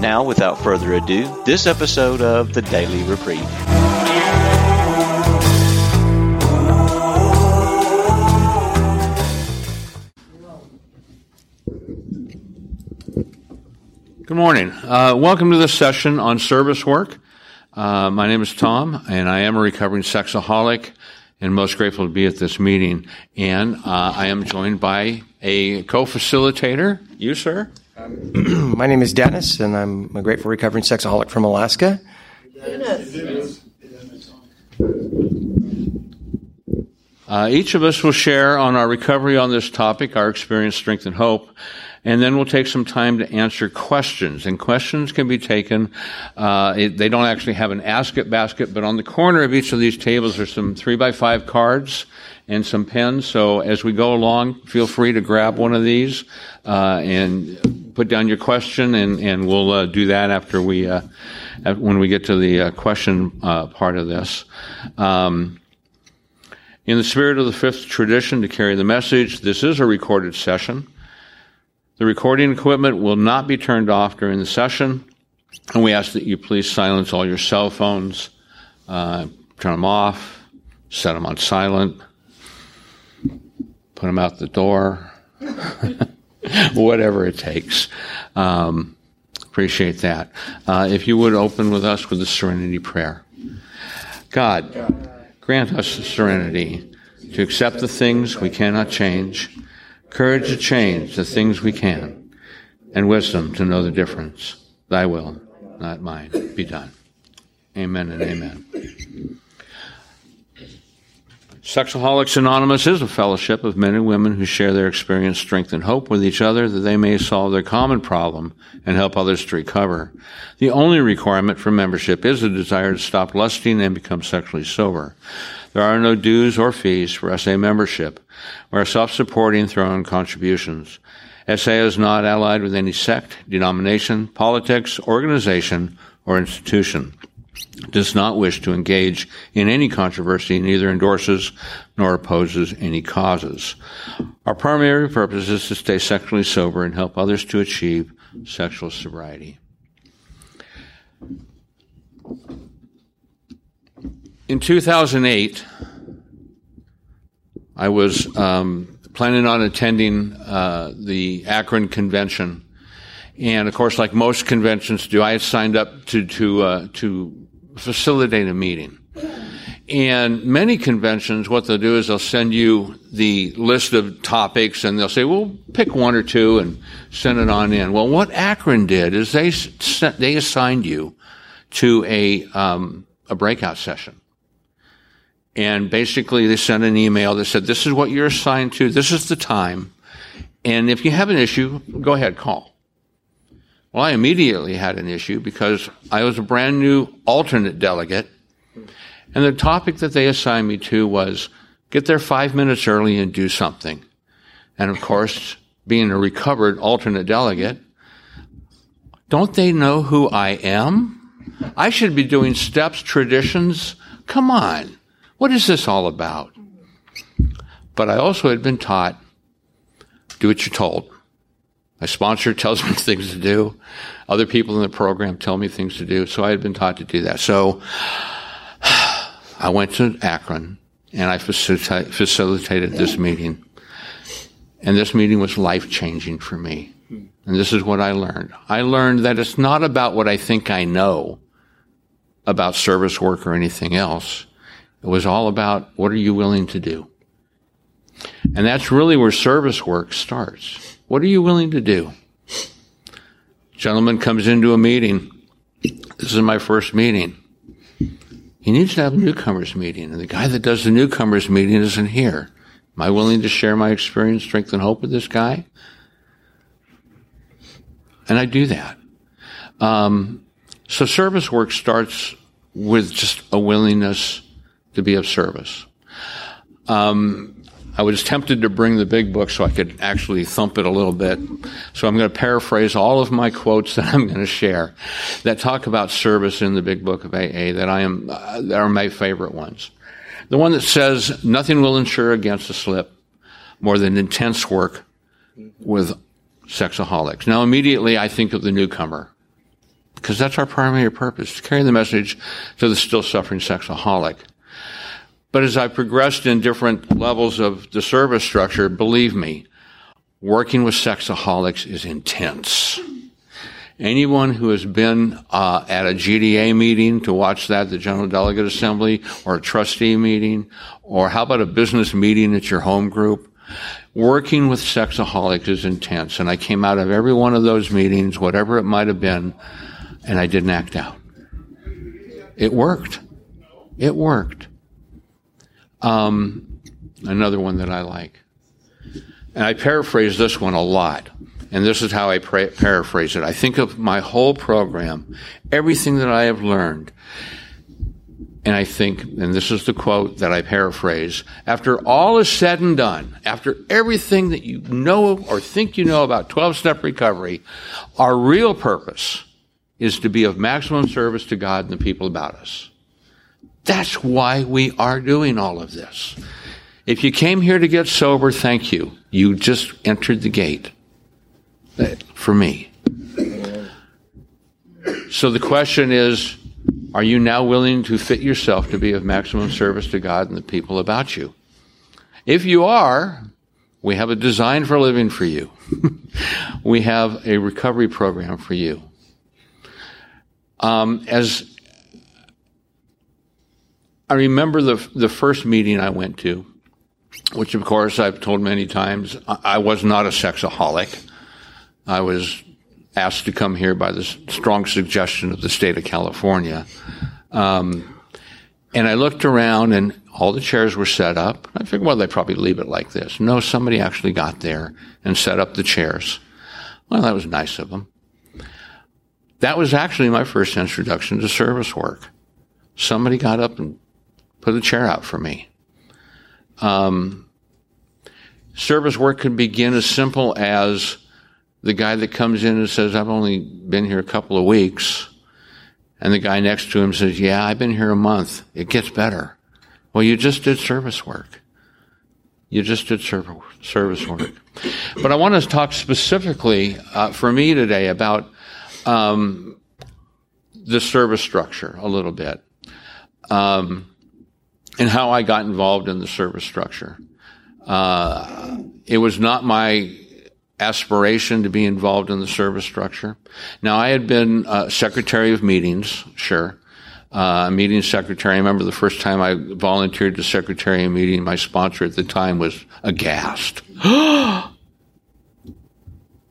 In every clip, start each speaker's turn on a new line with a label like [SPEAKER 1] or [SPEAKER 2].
[SPEAKER 1] Now, without further ado, this episode of the Daily Reprieve.
[SPEAKER 2] Good morning. Uh, welcome to this session on service work. Uh, my name is Tom, and I am a recovering sexaholic, and most grateful to be at this meeting. And uh, I am joined by a co-facilitator. You, sir?
[SPEAKER 3] My name is Dennis, and I'm a grateful recovering sexaholic from Alaska.
[SPEAKER 2] Uh, each of us will share on our recovery on this topic, our experience, strength, and hope. And then we'll take some time to answer questions. And questions can be taken. Uh, it, they don't actually have an ask it basket, but on the corner of each of these tables are some three by five cards and some pens. So as we go along, feel free to grab one of these uh, and put down your question, and, and we'll uh, do that after we uh, when we get to the uh, question uh, part of this. Um, in the spirit of the fifth tradition to carry the message, this is a recorded session. The recording equipment will not be turned off during the session, and we ask that you please silence all your cell phones, uh, turn them off, set them on silent, put them out the door, whatever it takes. Um, appreciate that. Uh, if you would open with us with the serenity prayer. God, grant us the serenity to accept the things we cannot change courage to change the things we can, and wisdom to know the difference. Thy will, not mine, be done. Amen and amen. Sexaholics Anonymous is a fellowship of men and women who share their experience, strength, and hope with each other that they may solve their common problem and help others to recover. The only requirement for membership is a desire to stop lusting and become sexually sober. There are no dues or fees for SA membership. We are self-supporting through our own contributions. SA is not allied with any sect, denomination, politics, organization, or institution does not wish to engage in any controversy, neither endorses nor opposes any causes. Our primary purpose is to stay sexually sober and help others to achieve sexual sobriety. In 2008, I was um, planning on attending uh, the Akron convention. And of course, like most conventions do, I signed up to to uh, to facilitate a meeting. And many conventions, what they'll do is they'll send you the list of topics and they'll say, well, pick one or two and send it on in. Well, what Akron did is they sent, they assigned you to a, um, a breakout session. And basically they sent an email that said, this is what you're assigned to. This is the time. And if you have an issue, go ahead, call. Well, I immediately had an issue because I was a brand new alternate delegate. And the topic that they assigned me to was get there five minutes early and do something. And of course, being a recovered alternate delegate, don't they know who I am? I should be doing steps, traditions. Come on. What is this all about? But I also had been taught do what you're told. My sponsor tells me things to do. Other people in the program tell me things to do. So I had been taught to do that. So I went to Akron and I facilitated this meeting. And this meeting was life changing for me. And this is what I learned. I learned that it's not about what I think I know about service work or anything else. It was all about what are you willing to do? And that's really where service work starts. What are you willing to do? Gentleman comes into a meeting. This is my first meeting. He needs to have a newcomers meeting, and the guy that does the newcomers meeting isn't here. Am I willing to share my experience, strength, and hope with this guy? And I do that. Um, So service work starts with just a willingness to be of service. Um, I was tempted to bring the big book so I could actually thump it a little bit. So I'm going to paraphrase all of my quotes that I'm going to share that talk about service in the big book of AA that I am uh, that are my favorite ones. The one that says nothing will insure against a slip more than intense work with sexaholics. Now immediately I think of the newcomer because that's our primary purpose to carry the message to the still suffering sexaholic. But as I progressed in different levels of the service structure, believe me, working with sexaholics is intense. Anyone who has been uh, at a GDA meeting to watch that, the General Delegate Assembly, or a trustee meeting, or how about a business meeting at your home group? Working with sexaholics is intense, and I came out of every one of those meetings, whatever it might have been, and I didn't act out. It worked. It worked. Um, another one that I like. And I paraphrase this one a lot. And this is how I pra- paraphrase it. I think of my whole program, everything that I have learned. And I think, and this is the quote that I paraphrase, after all is said and done, after everything that you know or think you know about 12 step recovery, our real purpose is to be of maximum service to God and the people about us. That's why we are doing all of this. If you came here to get sober, thank you. You just entered the gate. For me. So the question is, are you now willing to fit yourself to be of maximum service to God and the people about you? If you are, we have a design for living for you. we have a recovery program for you. Um, as I remember the the first meeting I went to, which of course I've told many times, I was not a sexaholic. I was asked to come here by the strong suggestion of the state of California. Um, and I looked around and all the chairs were set up. I figured, well, they probably leave it like this. No, somebody actually got there and set up the chairs. Well, that was nice of them. That was actually my first introduction to service work. Somebody got up and put a chair out for me. Um, service work can begin as simple as the guy that comes in and says, I've only been here a couple of weeks. And the guy next to him says, Yeah, I've been here a month. It gets better. Well, you just did service work. You just did service work. But I want to talk specifically uh, for me today about um, the service structure a little bit. Um, and how I got involved in the service structure. Uh, it was not my aspiration to be involved in the service structure. Now, I had been uh, secretary of meetings, sure. Uh, meeting secretary. I remember the first time I volunteered to secretary a meeting, my sponsor at the time was aghast. and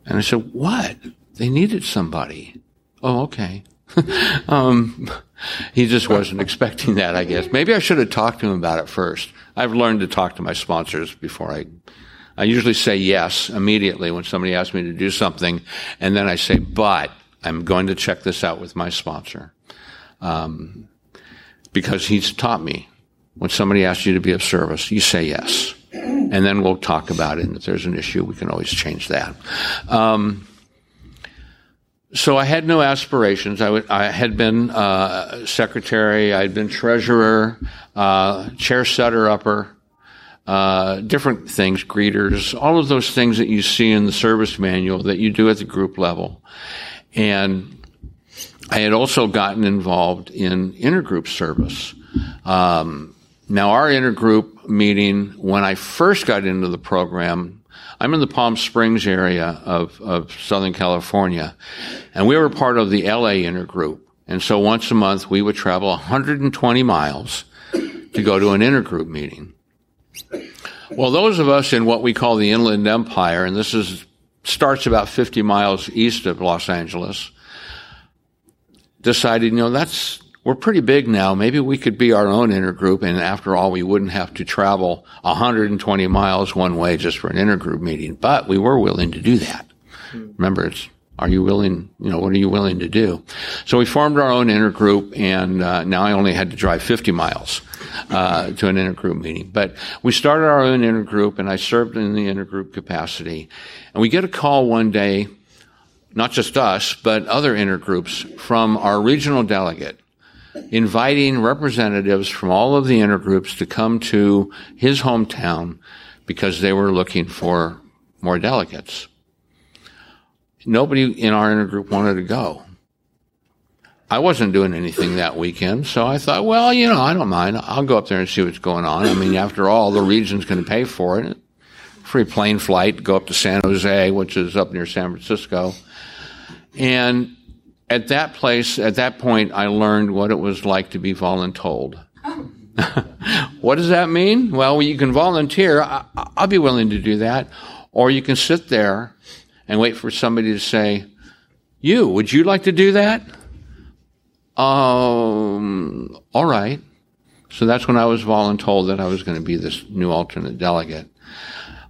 [SPEAKER 2] I said, What? They needed somebody. Oh, okay. um, he just wasn't expecting that, I guess. Maybe I should have talked to him about it first. I've learned to talk to my sponsors before I, I usually say yes immediately when somebody asks me to do something, and then I say, but I'm going to check this out with my sponsor. Um, because he's taught me when somebody asks you to be of service, you say yes. And then we'll talk about it. And if there's an issue, we can always change that. Um, so I had no aspirations. I, had been uh, secretary, I had been treasurer, uh, chair setter upper, uh, different things, greeters, all of those things that you see in the service manual that you do at the group level. And I had also gotten involved in intergroup service. Um, now, our intergroup meeting, when I first got into the program, I'm in the Palm Springs area of, of Southern California, and we were part of the LA intergroup. And so once a month, we would travel 120 miles to go to an intergroup meeting. Well, those of us in what we call the Inland Empire, and this is starts about 50 miles east of Los Angeles, decided, you know, that's we're pretty big now. Maybe we could be our own intergroup, and after all, we wouldn't have to travel 120 miles one way just for an intergroup meeting. But we were willing to do that. Remember, it's Are you willing, you know, what are you willing to do? So we formed our own intergroup and, uh, now I only had to drive 50 miles, uh, to an intergroup meeting. But we started our own intergroup and I served in the intergroup capacity. And we get a call one day, not just us, but other intergroups from our regional delegate inviting representatives from all of the intergroups to come to his hometown because they were looking for more delegates. Nobody in our intergroup wanted to go. I wasn't doing anything that weekend, so I thought, well, you know, I don't mind. I'll go up there and see what's going on. I mean, after all, the region's going to pay for it. Free plane flight, go up to San Jose, which is up near San Francisco. And at that place, at that point, I learned what it was like to be voluntold. what does that mean? Well, you can volunteer. I, will be willing to do that. Or you can sit there and wait for somebody to say, you, would you like to do that? Um, all right. So that's when I was voluntold that I was going to be this new alternate delegate.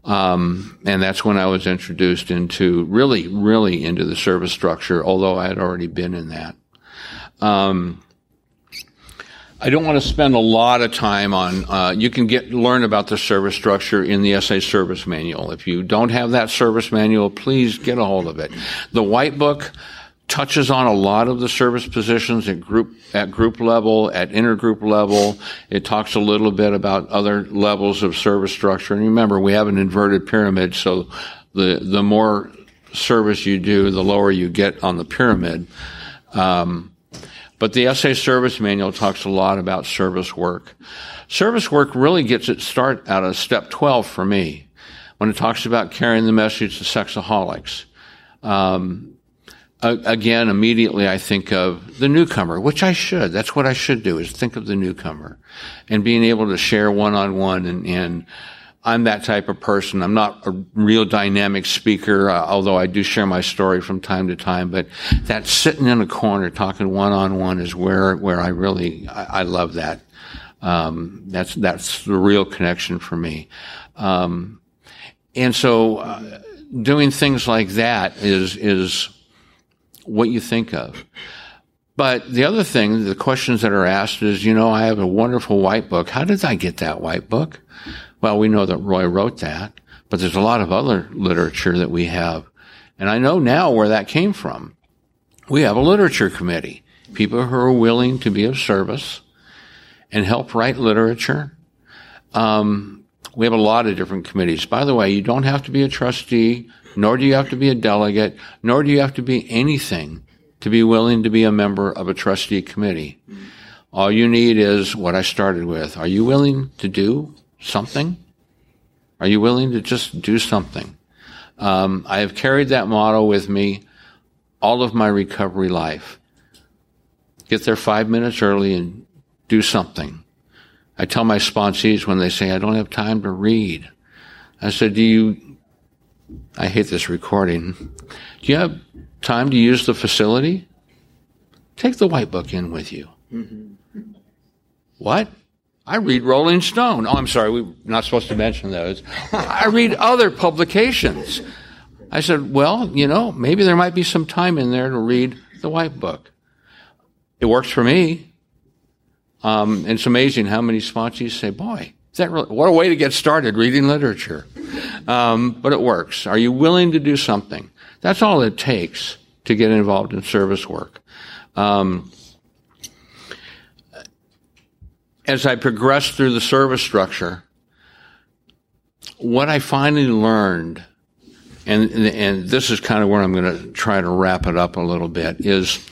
[SPEAKER 2] Um, and that's when I was introduced into really, really into the service structure, although I had already been in that. Um, I don't want to spend a lot of time on. Uh, you can get learn about the service structure in the SA Service Manual. If you don't have that service manual, please get a hold of it. The White Book touches on a lot of the service positions at group at group level, at intergroup level. It talks a little bit about other levels of service structure. And remember, we have an inverted pyramid, so the the more service you do, the lower you get on the pyramid. Um, but the SA Service Manual talks a lot about service work. Service work really gets its start out of step 12 for me when it talks about carrying the message to sexaholics. Um, again, immediately I think of the newcomer, which I should. That's what I should do is think of the newcomer and being able to share one on one and, and I'm that type of person. I'm not a real dynamic speaker, uh, although I do share my story from time to time. But that sitting in a corner talking one on one is where where I really I, I love that. Um, that's that's the real connection for me. Um, and so, uh, doing things like that is is what you think of. But the other thing, the questions that are asked is, you know, I have a wonderful white book. How did I get that white book? Well, we know that Roy wrote that, but there's a lot of other literature that we have. And I know now where that came from. We have a literature committee, people who are willing to be of service and help write literature. Um, we have a lot of different committees. By the way, you don't have to be a trustee nor do you have to be a delegate, nor do you have to be anything to be willing to be a member of a trustee committee. All you need is what I started with. Are you willing to do something? Are you willing to just do something? Um, I have carried that motto with me all of my recovery life. Get there five minutes early and do something. I tell my sponsees when they say, I don't have time to read. I said, do you I hate this recording. Do you have time to use the facility? Take the white book in with you. Mm-hmm. What? I read Rolling Stone. Oh, I'm sorry, we're not supposed to mention those. I read other publications. I said, well, you know, maybe there might be some time in there to read the white book. It works for me. Um, and it's amazing how many sponsees say, boy, is that really, what a way to get started reading literature. Um, but it works. Are you willing to do something? That's all it takes to get involved in service work. Um, as I progressed through the service structure, what I finally learned, and and this is kind of where I'm going to try to wrap it up a little bit, is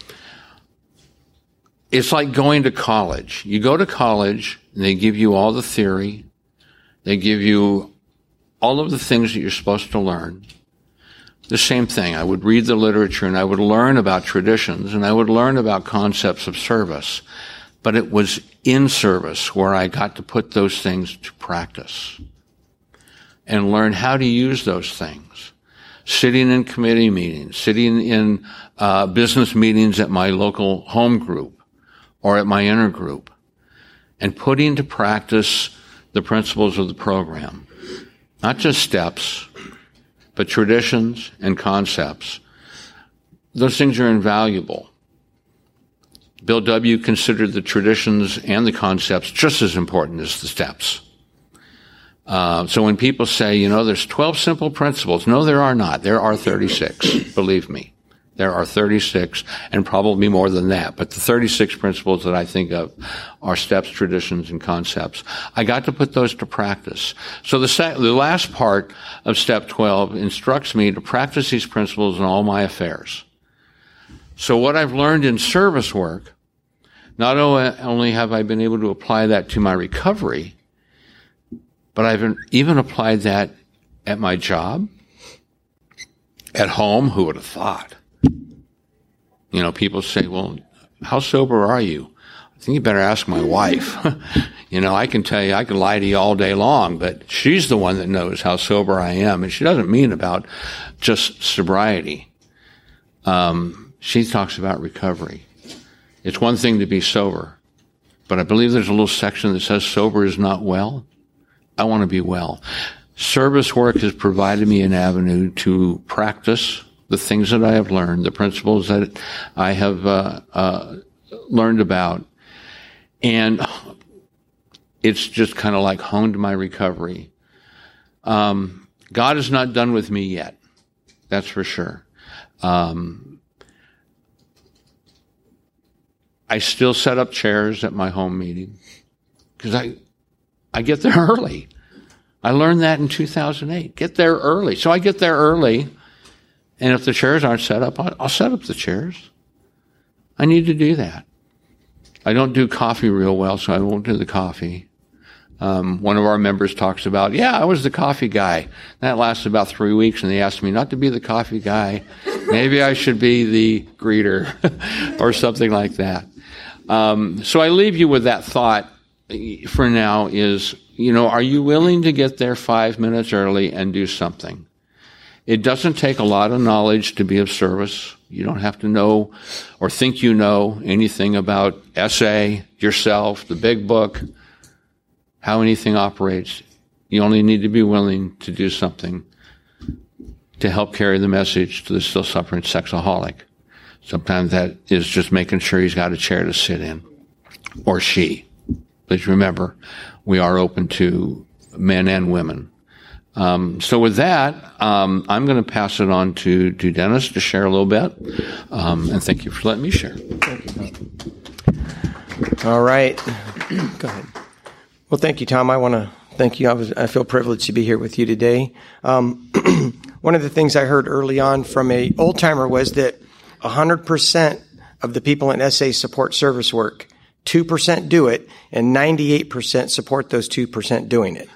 [SPEAKER 2] it's like going to college. You go to college, and they give you all the theory, they give you all of the things that you're supposed to learn. The same thing. I would read the literature and I would learn about traditions and I would learn about concepts of service. But it was in service where I got to put those things to practice and learn how to use those things. Sitting in committee meetings, sitting in uh, business meetings at my local home group, or at my inner group and put into practice the principles of the program. Not just steps, but traditions and concepts. those things are invaluable. Bill W. considered the traditions and the concepts just as important as the steps. Uh, so when people say, you know, there's 12 simple principles, no, there are not. There are 36. believe me. There are 36 and probably more than that. But the 36 principles that I think of are steps, traditions, and concepts. I got to put those to practice. So the, sa- the last part of step 12 instructs me to practice these principles in all my affairs. So what I've learned in service work, not only have I been able to apply that to my recovery, but I've even applied that at my job, at home. Who would have thought? You know, people say, well, how sober are you? I think you better ask my wife. you know, I can tell you, I can lie to you all day long, but she's the one that knows how sober I am. And she doesn't mean about just sobriety. Um, she talks about recovery. It's one thing to be sober, but I believe there's a little section that says sober is not well. I want to be well. Service work has provided me an avenue to practice the things that I have learned, the principles that I have uh, uh, learned about, and it's just kind of like honed my recovery. Um, God is not done with me yet. That's for sure. Um, I still set up chairs at my home meeting because I, I get there early. I learned that in 2008. Get there early. So I get there early and if the chairs aren't set up, I'll, set up the chairs. I need to do that. I don't do coffee real well, so I won't do the coffee. Um, one of our members talks about, yeah, I was the coffee guy. That lasted about three weeks, and they asked me not to be the coffee guy. Maybe I should be the greeter or something like that. Um, so I leave you with that thought for now is, you know, are you willing to get there five minutes early and do something? It doesn't take a lot of knowledge to be of service. You don't have to know or think you know anything about SA, yourself, the big book, how anything operates. You only need to be willing to do something to help carry the message to the still suffering sexaholic. Sometimes that is just making sure he's got a chair to sit in or she. Please remember, we are open to men and women. Um, so with that, um, I'm going to pass it on to, to Dennis to share a little bit. Um, and thank you for letting me share.
[SPEAKER 3] All right. Go ahead. Well, thank you, Tom. I want to thank you. I, was, I, feel privileged to be here with you today. Um, one of the things I heard early on from a old timer was that 100% of the people in SA support service work. 2% do it, and 98% support those 2% doing it.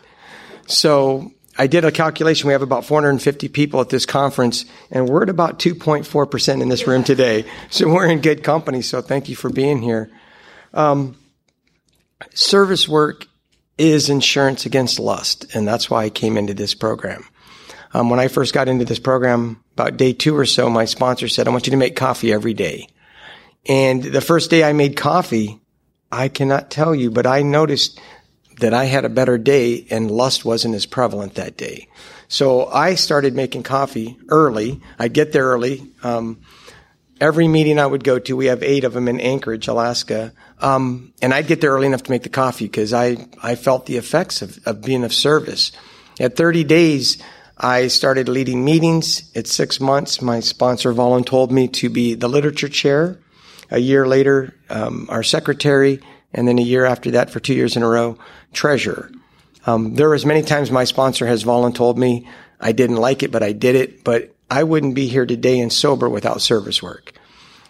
[SPEAKER 3] So I did a calculation. We have about 450 people at this conference, and we're at about 2.4% in this room today. So we're in good company. So thank you for being here. Um, service work is insurance against lust, and that's why I came into this program. Um, when I first got into this program, about day two or so, my sponsor said, I want you to make coffee every day. And the first day I made coffee, I cannot tell you, but I noticed that I had a better day and lust wasn't as prevalent that day. So I started making coffee early. I'd get there early. Um, every meeting I would go to, we have eight of them in Anchorage, Alaska. Um, and I'd get there early enough to make the coffee because I, I felt the effects of, of being of service. At 30 days, I started leading meetings. At six months, my sponsor volunteered me to be the literature chair. A year later, um, our secretary, and then a year after that, for two years in a row, treasurer. Um, there was many times my sponsor has volunteered me. I didn't like it, but I did it. But I wouldn't be here today and sober without service work.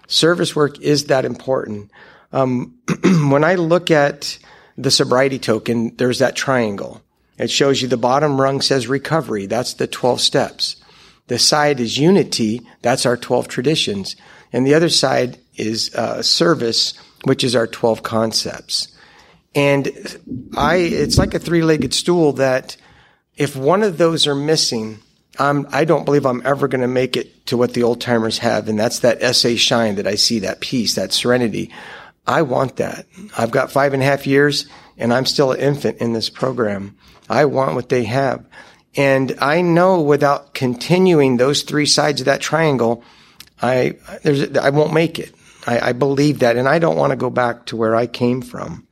[SPEAKER 3] Service work is that important. Um, when I look at the sobriety token, there's that triangle. It shows you the bottom rung says recovery. That's the 12 steps. The side is unity. That's our 12 traditions. And the other side is uh, service, which is our 12 concepts. And I, it's like a three-legged stool that if one of those are missing, I'm, I don't believe I'm ever going to make it to what the old timers have. And that's that SA shine that I see, that peace, that serenity. I want that. I've got five and a half years and I'm still an infant in this program. I want what they have. And I know without continuing those three sides of that triangle, I there's I won't make it. I, I believe that, and I don't want to go back to where I came from.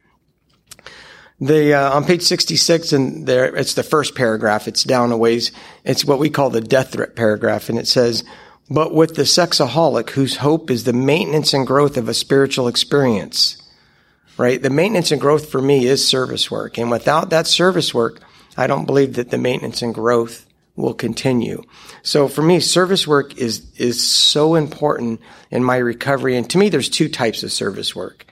[SPEAKER 3] The uh, on page sixty six, and there it's the first paragraph. It's down a ways. It's what we call the death threat paragraph, and it says, "But with the sexaholic, whose hope is the maintenance and growth of a spiritual experience." Right, the maintenance and growth for me is service work, and without that service work, I don't believe that the maintenance and growth will continue. So for me, service work is, is so important in my recovery. And to me, there's two types of service work.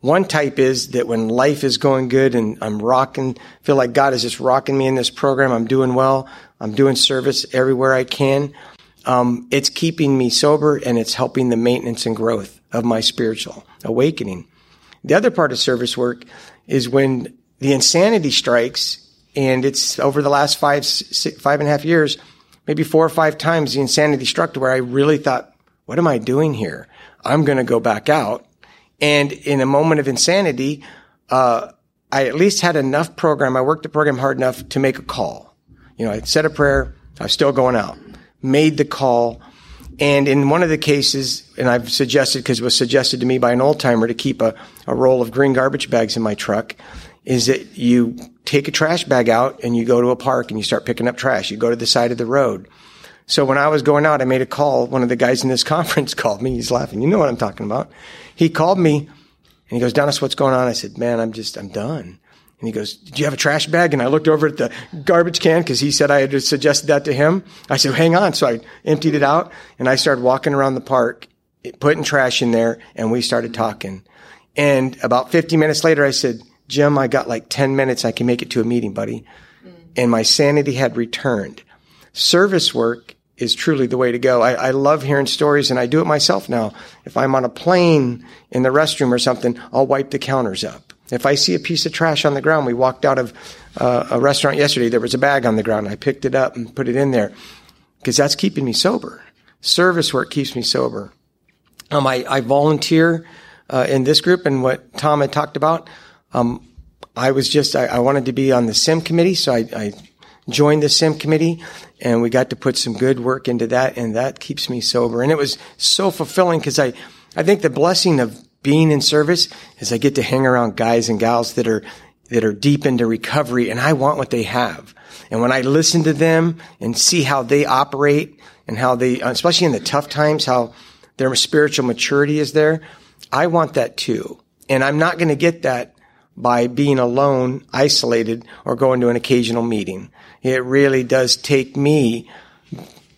[SPEAKER 3] One type is that when life is going good and I'm rocking, feel like God is just rocking me in this program. I'm doing well. I'm doing service everywhere I can. Um, it's keeping me sober and it's helping the maintenance and growth of my spiritual awakening. The other part of service work is when the insanity strikes and it's over the last five, six, five and a half years, maybe four or five times the insanity struck to where I really thought, what am I doing here? I'm going to go back out. And in a moment of insanity, uh, I at least had enough program. I worked the program hard enough to make a call. You know, I said a prayer. I was still going out, made the call. And in one of the cases, and I've suggested, because it was suggested to me by an old timer to keep a, a roll of green garbage bags in my truck is that you take a trash bag out and you go to a park and you start picking up trash. You go to the side of the road. So when I was going out, I made a call. One of the guys in this conference called me. He's laughing. You know what I'm talking about. He called me and he goes, Dennis, what's going on? I said, man, I'm just, I'm done. And he goes, did you have a trash bag? And I looked over at the garbage can because he said I had suggested that to him. I said, hang on. So I emptied it out and I started walking around the park, putting trash in there and we started talking. And about 50 minutes later, I said, Jim, I got like 10 minutes. I can make it to a meeting, buddy. Mm. And my sanity had returned. Service work is truly the way to go. I, I, love hearing stories and I do it myself now. If I'm on a plane in the restroom or something, I'll wipe the counters up. If I see a piece of trash on the ground, we walked out of uh, a restaurant yesterday, there was a bag on the ground. I picked it up and put it in there because that's keeping me sober. Service work keeps me sober. Um, I, I volunteer uh, in this group and what Tom had talked about. Um, I was just, I, I, wanted to be on the SIM committee, so I, I, joined the SIM committee and we got to put some good work into that and that keeps me sober. And it was so fulfilling because I, I think the blessing of being in service is I get to hang around guys and gals that are, that are deep into recovery and I want what they have. And when I listen to them and see how they operate and how they, especially in the tough times, how their spiritual maturity is there, I want that too. And I'm not going to get that by being alone, isolated, or going to an occasional meeting. It really does take me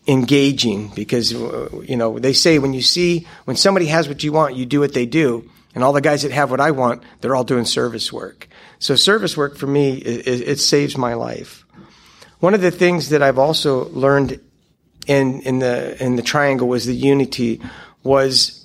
[SPEAKER 3] engaging because, uh, you know, they say when you see, when somebody has what you want, you do what they do. And all the guys that have what I want, they're all doing service work. So service work for me, it, it saves my life. One of the things that I've also learned in, in the, in the triangle was the unity was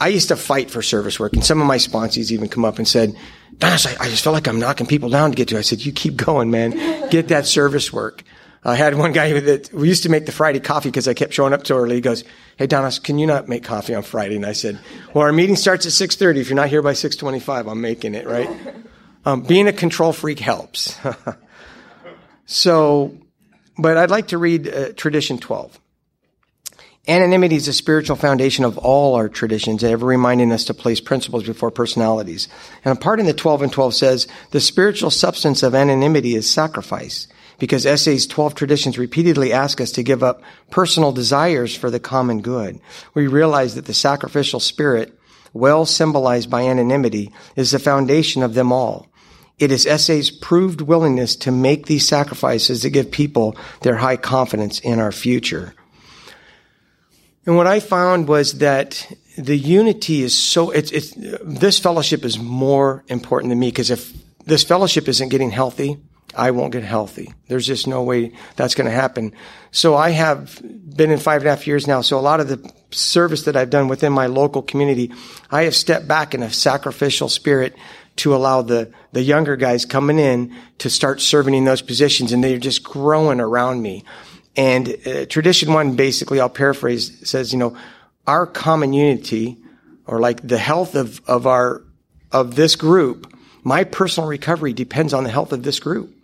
[SPEAKER 3] I used to fight for service work and some of my sponsors even come up and said, Gosh, I, I just felt like I'm knocking people down to get to. I said, you keep going, man. Get that service work. I had one guy that we used to make the Friday coffee because I kept showing up so early. He goes, "Hey, Donis, can you not make coffee on Friday?" And I said, "Well, our meeting starts at 6:30. If you're not here by 6:25, I'm making it, right?" Um, being a control freak helps. so, but I'd like to read uh, tradition 12. Anonymity is the spiritual foundation of all our traditions, ever reminding us to place principles before personalities. And a part in the 12 and 12 says, the spiritual substance of anonymity is sacrifice, because SA's 12 traditions repeatedly ask us to give up personal desires for the common good. We realize that the sacrificial spirit, well symbolized by anonymity, is the foundation of them all. It is SA's proved willingness to make these sacrifices that give people their high confidence in our future. And what I found was that the unity is so, it's, it's, this fellowship is more important than me because if this fellowship isn't getting healthy, I won't get healthy. There's just no way that's going to happen. So I have been in five and a half years now. So a lot of the service that I've done within my local community, I have stepped back in a sacrificial spirit to allow the, the younger guys coming in to start serving in those positions and they're just growing around me. And uh, tradition one, basically, I'll paraphrase, says, you know, our common unity, or like the health of, of our, of this group, my personal recovery depends on the health of this group.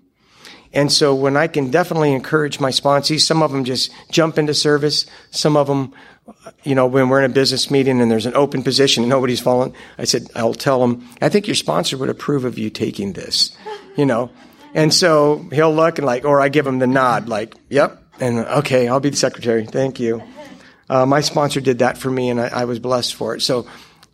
[SPEAKER 3] And so when I can definitely encourage my sponsees, some of them just jump into service. Some of them, you know, when we're in a business meeting and there's an open position and nobody's fallen, I said, I'll tell them, I think your sponsor would approve of you taking this, you know. And so he'll look and like, or I give him the nod, like, yep. And okay, I'll be the secretary. Thank you. Uh, my sponsor did that for me and I, I was blessed for it. So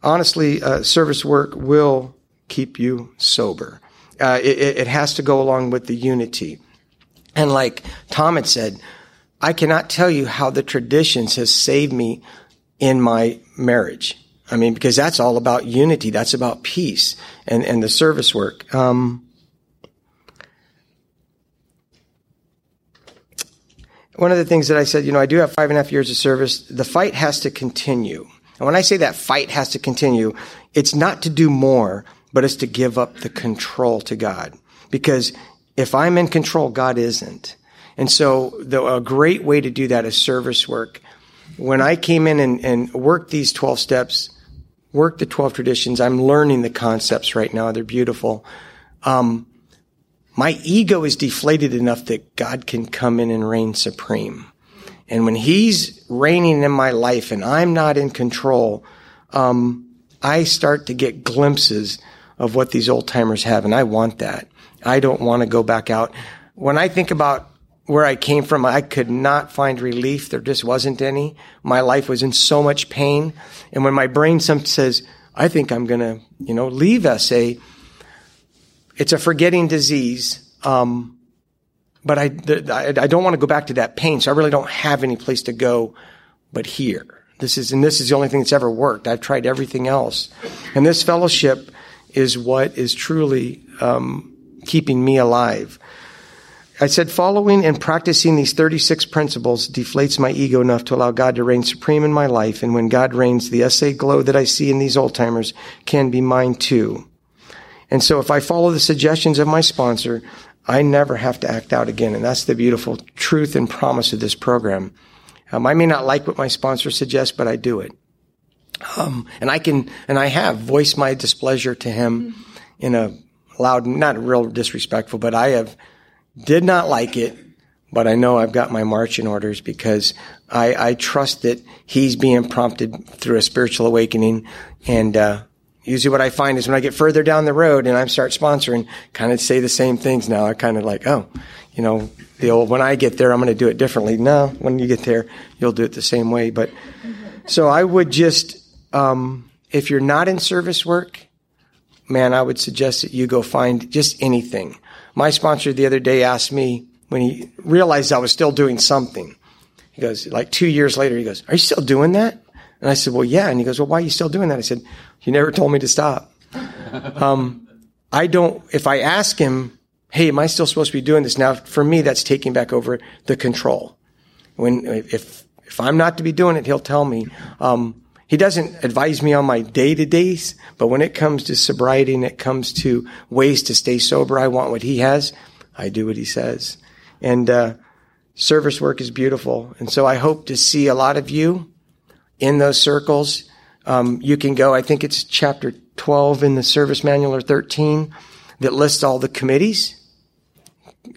[SPEAKER 3] honestly, uh, service work will keep you sober. Uh, it, it has to go along with the unity. And like Tom had said, I cannot tell you how the traditions has saved me in my marriage. I mean, because that's all about unity. That's about peace and, and the service work. Um, one of the things that I said, you know, I do have five and a half years of service. The fight has to continue. And when I say that fight has to continue, it's not to do more, but it's to give up the control to God. Because if I'm in control, God isn't. And so the, a great way to do that is service work. When I came in and, and worked these 12 steps, worked the 12 traditions, I'm learning the concepts right now. They're beautiful. Um, my ego is deflated enough that God can come in and reign supreme. And when He's reigning in my life and I'm not in control, um, I start to get glimpses of what these old timers have, and I want that. I don't want to go back out. When I think about where I came from, I could not find relief. There just wasn't any. My life was in so much pain. And when my brain some says, I think I'm going to, you know, leave SA, it's a forgetting disease. Um, but I, I don't want to go back to that pain. So I really don't have any place to go but here. This is, and this is the only thing that's ever worked. I've tried everything else. And this fellowship is what is truly um, keeping me alive. I said, following and practicing these 36 principles deflates my ego enough to allow God to reign supreme in my life. And when God reigns, the SA glow that I see in these old timers can be mine too. And so if I follow the suggestions of my sponsor, I never have to act out again. And that's the beautiful truth and promise of this program. Um, I may not like what my sponsor suggests, but I do it. Um, and I can, and I have voiced my displeasure to him in a loud, not real disrespectful, but I have did not like it. But I know I've got my marching orders because I, I trust that he's being prompted through a spiritual awakening. And, uh, usually what I find is when I get further down the road and I start sponsoring, kind of say the same things now. I kind of like, oh, you know, the old, when I get there, I'm going to do it differently. No, when you get there, you'll do it the same way. But so I would just, um, if you're not in service work, man, I would suggest that you go find just anything. My sponsor the other day asked me when he realized I was still doing something. He goes, like two years later, he goes, Are you still doing that? And I said, Well, yeah. And he goes, Well, why are you still doing that? I said, You never told me to stop. um, I don't, if I ask him, Hey, am I still supposed to be doing this? Now, for me, that's taking back over the control. When, if, if I'm not to be doing it, he'll tell me. Um, he doesn't advise me on my day to days, but when it comes to sobriety and it comes to ways to stay sober, I want what he has. I do what he says. And, uh, service work is beautiful. And so I hope to see a lot of you in those circles. Um, you can go, I think it's chapter 12 in the service manual or 13 that lists all the committees.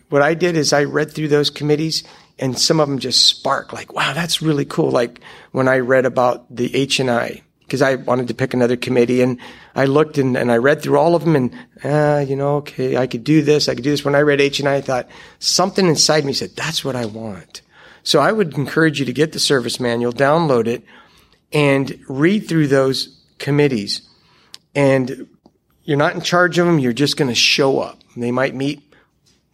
[SPEAKER 3] What I did is I read through those committees and some of them just spark like, wow, that's really cool. Like when I read about the H and I, because I wanted to pick another committee and I looked and, and I read through all of them and, ah, you know, okay, I could do this. I could do this. When I read H and I, I thought something inside me said, that's what I want. So I would encourage you to get the service manual, download it and read through those committees. And you're not in charge of them. You're just going to show up. They might meet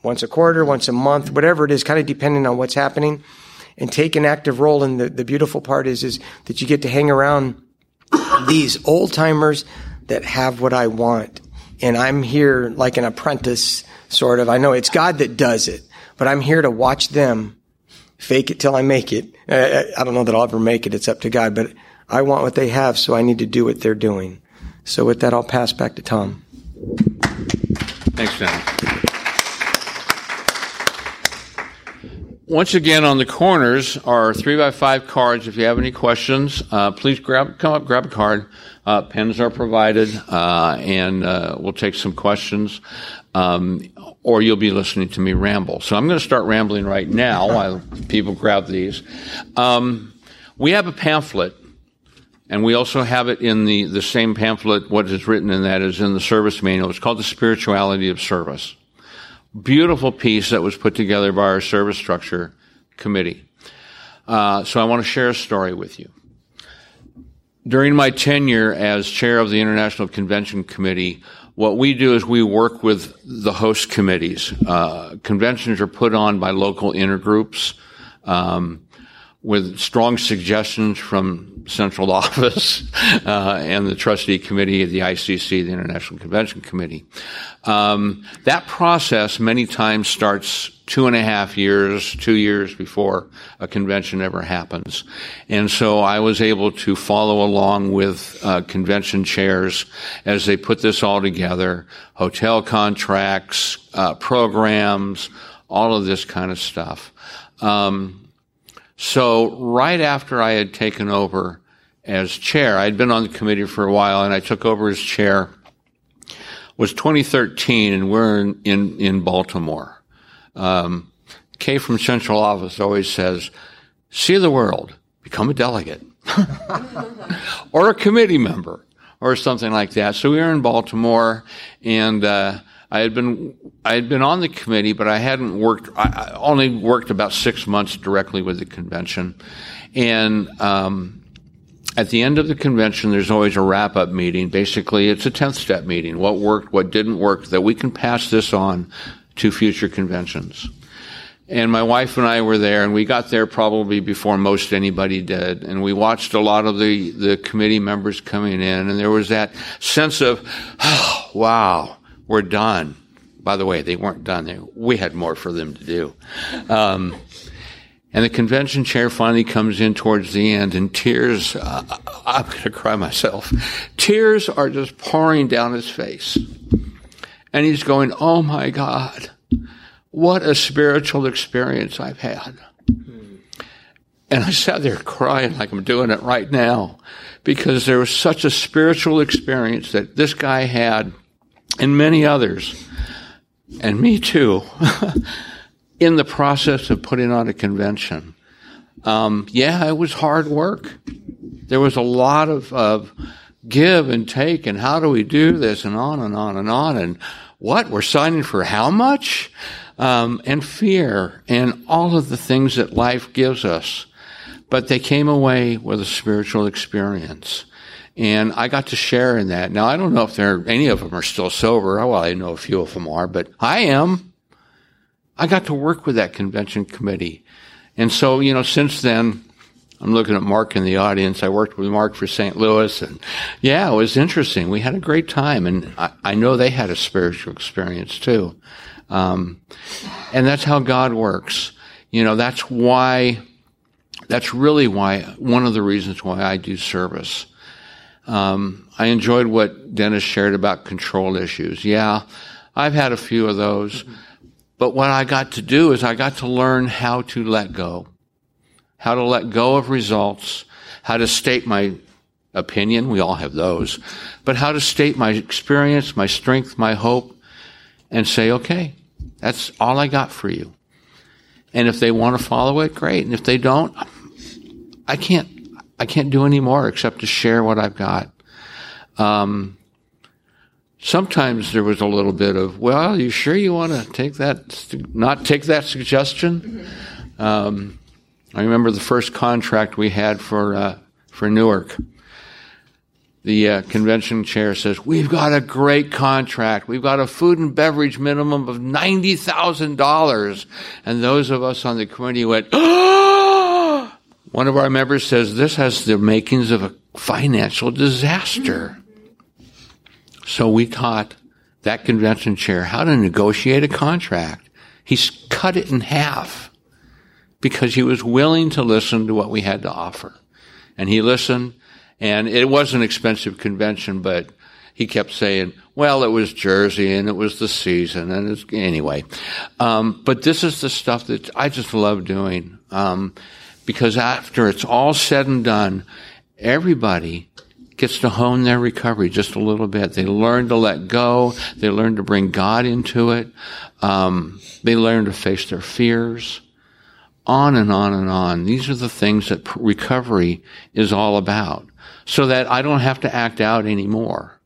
[SPEAKER 3] once a quarter, once a month, whatever it is, kind of depending on what's happening, and take an active role. And the, the beautiful part is, is that you get to hang around these old timers that have what I want. And I'm here like an apprentice, sort of. I know it's God that does it, but I'm here to watch them fake it till I make it. I don't know that I'll ever make it. It's up to God, but I want what they have, so I need to do what they're doing. So with that, I'll pass back to Tom.
[SPEAKER 2] Thanks, Dan. Once again, on the corners are three by five cards. If you have any questions, uh, please grab, come up, grab a card. Uh, pens are provided, uh, and uh, we'll take some questions. Um, or you'll be listening to me ramble. So I'm going to start rambling right now while people grab these. Um, we have a pamphlet, and we also have it in the, the same pamphlet. What is written in that is in the service manual. It's called The Spirituality of Service. Beautiful piece that was put together by our service structure committee. Uh, so I want to share a story with you. During my tenure as chair of the International Convention Committee, what we do is we work with the host committees. Uh, conventions are put on by local intergroups um, with strong suggestions from central office uh, and the trustee committee of the ICC, the International Convention Committee. Um, that process many times starts two and a half years, two years before a convention ever happens. And so I was able to follow along with uh, convention chairs as they put this all together, hotel contracts, uh, programs, all of this kind of stuff. Um, so right after I had taken over as chair, I'd been on the committee for a while and I took over as chair was 2013, and we're in, in, in Baltimore. Um, Kay from Central Office always says, see the world, become a delegate, or a committee member, or something like that. So we were in Baltimore, and uh, I had been I had been on the committee, but I hadn't worked. I only worked about six months directly with the convention, and um, at the end of the convention, there's always a wrap up meeting. Basically, it's a 10th step meeting. What worked, what didn't work, that we can pass this on to future conventions. And my wife and I were there, and we got there probably before most anybody did. And we watched a lot of the, the committee members coming in, and there was that sense of, oh, wow, we're done. By the way, they weren't done. We had more for them to do. Um, and the convention chair finally comes in towards the end, and tears, uh, I'm going to cry myself. Tears are just pouring down his face. And he's going, Oh my God, what a spiritual experience I've had. And I sat there crying like I'm doing it right now because there was such a spiritual experience that this guy had and many others, and me too. in the process of putting on a convention. Um, yeah, it was hard work. There was a lot of, of give and take, and how do we do this, and on and on and on, and what we're signing for how much, um, and fear, and all of the things that life gives us. But they came away with a spiritual experience. And I got to share in that. Now, I don't know if there, any of them are still sober. Well, I know a few of them are, but I am. I got to work with that convention committee. And so, you know, since then, I'm looking at Mark in the audience. I worked with Mark for St. Louis, and yeah, it was interesting. We had a great time, and I, I know they had a spiritual experience too. Um, and that's how God works. You know, that's why, that's really why, one of the reasons why I do service. Um, I enjoyed what Dennis shared about control issues. Yeah, I've had a few of those. Mm-hmm. But what I got to do is I got to learn how to let go, how to let go of results, how to state my opinion. We all have those, but how to state my experience, my strength, my hope, and say, okay, that's all I got for you. And if they want to follow it, great. And if they don't, I can't, I can't do any more except to share what I've got. Um, sometimes there was a little bit of, well, you sure you want to take that, not take that suggestion? Um, I remember the first contract we had for uh, for Newark. The uh, convention chair says, "We've got a great contract. We've got a food and beverage minimum of ninety thousand dollars." And those of us on the committee went, "Oh!" One of our members says, "This has the makings of a financial disaster." So we taught that convention chair how to negotiate a contract. He's cut it in half because he was willing to listen to what we had to offer. And he listened, and it was an expensive convention, but he kept saying, well, it was Jersey and it was the season and it's, anyway. Um, but this is the stuff that I just love doing. Um, because after it's all said and done, everybody gets to hone their recovery just a little bit. They learn to let go. They learn to bring God into it. Um, they learn to face their fears. On and on and on. These are the things that recovery is all about. So that I don't have to act out anymore.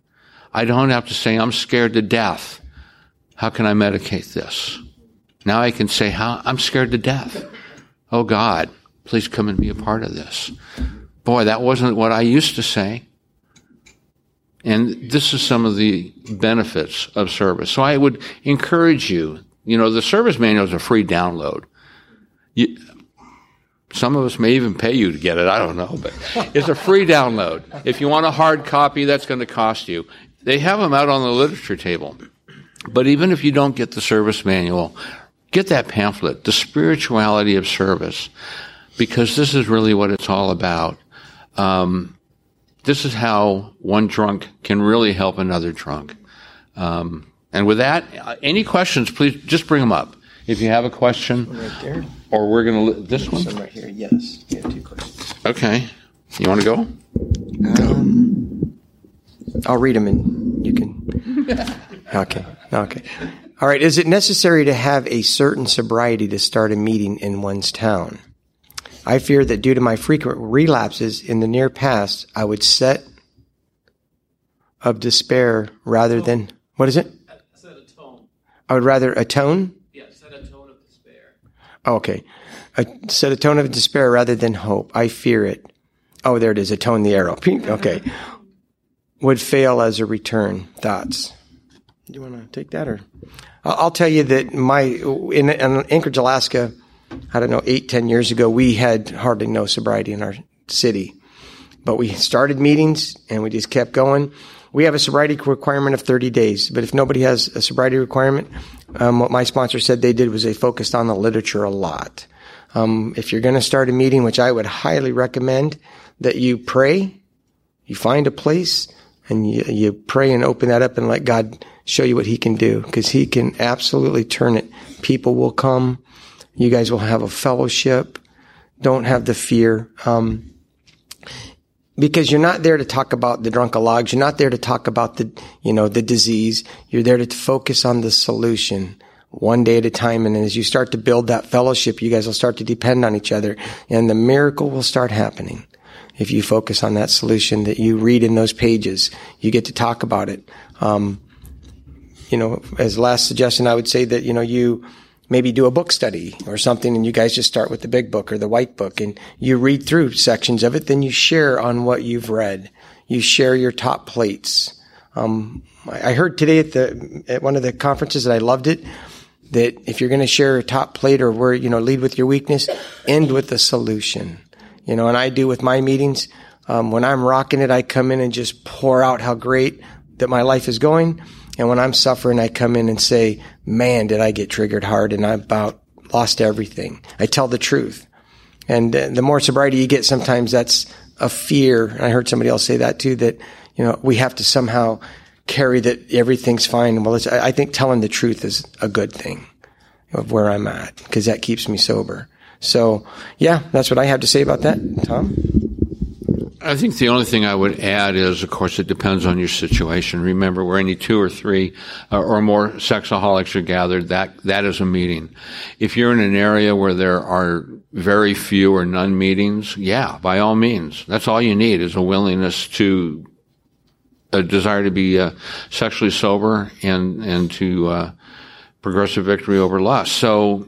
[SPEAKER 2] I don't have to say, I'm scared to death. How can I medicate this? Now I can say, how, I'm scared to death. Oh God, please come and be a part of this. Boy, that wasn't what I used to say. And this is some of the benefits of service. So I would encourage you, you know, the service manual is a free download. You, some of us may even pay you to get it. I don't know, but it's a free download. If you want a hard copy, that's going to cost you. They have them out on the literature table. But even if you don't get the service manual, get that pamphlet, The Spirituality of Service, because this is really what it's all about. Um, this is how one drunk can really help another drunk. Um, and with that, uh, any questions, please just bring them up. If you have a question,
[SPEAKER 3] right there.
[SPEAKER 2] or we're going to this one.
[SPEAKER 3] Some right here. Yes. You have two questions.
[SPEAKER 2] Okay, you want to go?
[SPEAKER 3] Um, I'll read them and you can. Okay. Okay. All right. Is it necessary to have a certain sobriety to start a meeting in one's town? I fear that due to my frequent relapses in the near past, I would set of despair rather than what is it?
[SPEAKER 4] Set a tone.
[SPEAKER 3] I would rather atone.
[SPEAKER 4] Yeah, set a tone of despair.
[SPEAKER 3] Oh, okay. A, set a tone of despair rather than hope. I fear it. Oh, there it is. Atone the arrow. Okay. Would fail as a return. Thoughts. Do you want to take that or? I'll tell you that my in, in Anchorage, Alaska, I don't know, eight ten years ago, we had hardly no sobriety in our city, but we started meetings and we just kept going. We have a sobriety requirement of 30 days, but if nobody has a sobriety requirement, um, what my sponsor said they did was they focused on the literature a lot. Um, if you're going to start a meeting, which I would highly recommend, that you pray, you find a place, and you, you pray and open that up and let God show you what he can do because he can absolutely turn it. People will come. You guys will have a fellowship. Don't have the fear. Um, because you're not there to talk about the drunkalogs. You're not there to talk about the, you know, the disease. You're there to focus on the solution one day at a time. And as you start to build that fellowship, you guys will start to depend on each other and the miracle will start happening. If you focus on that solution that you read in those pages, you get to talk about it. Um, you know, as last suggestion, I would say that, you know, you maybe do a book study or something and you guys just start with the big book or the white book and you read through sections of it. Then you share on what you've read. You share your top plates. Um, I heard today at the, at one of the conferences that I loved it that if you're going to share a top plate or where, you know, lead with your weakness, end with the solution. You know, and I do with my meetings. Um, when I'm rocking it, I come in and just pour out how great that my life is going. And when I'm suffering, I come in and say, man, did I get triggered hard and I about lost everything. I tell the truth. And the more sobriety you get, sometimes that's a fear. I heard somebody else say that too, that, you know, we have to somehow carry that everything's fine. Well, I think telling the truth is a good thing of where I'm at because that keeps me sober. So yeah, that's what I have to say about that. Tom?
[SPEAKER 2] I think the only thing I would add is, of course, it depends on your situation. Remember, where any two or three uh, or more sexaholics are gathered, that that is a meeting. If you're in an area where there are very few or none meetings, yeah, by all means, that's all you need is a willingness to, a desire to be uh, sexually sober and and to uh, progressive victory over lust. So